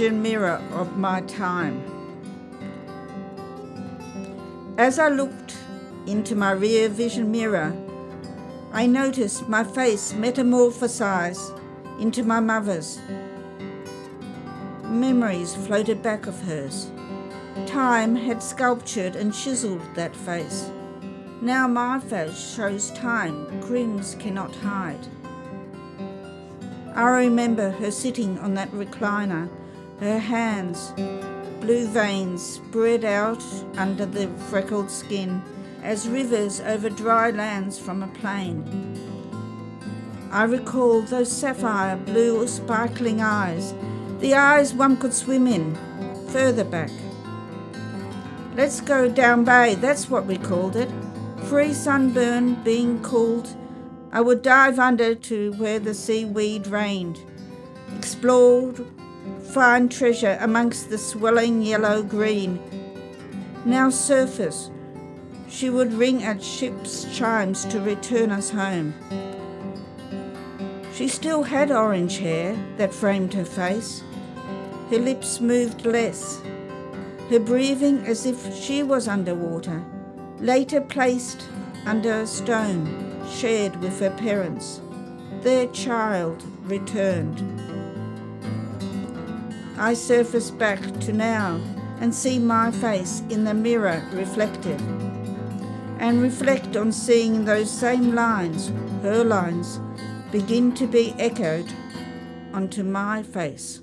mirror of my time. As I looked into my rear vision mirror, I noticed my face metamorphosized into my mother's. Memories floated back of hers. Time had sculptured and chiseled that face. Now my face shows time crimes cannot hide. I remember her sitting on that recliner, her hands, blue veins spread out under the freckled skin as rivers over dry lands from a plain. I recall those sapphire blue sparkling eyes, the eyes one could swim in, further back. Let's go down bay, that's what we called it. Free sunburn being cooled I would dive under to where the seaweed reigned, explored, find treasure amongst the swelling yellow green. Now surface, she would ring at ship's chimes to return us home. She still had orange hair that framed her face. Her lips moved less, her breathing as if she was underwater, later placed under a stone shared with her parents. Their child returned. I surface back to now and see my face in the mirror reflected, and reflect on seeing those same lines, her lines, begin to be echoed onto my face.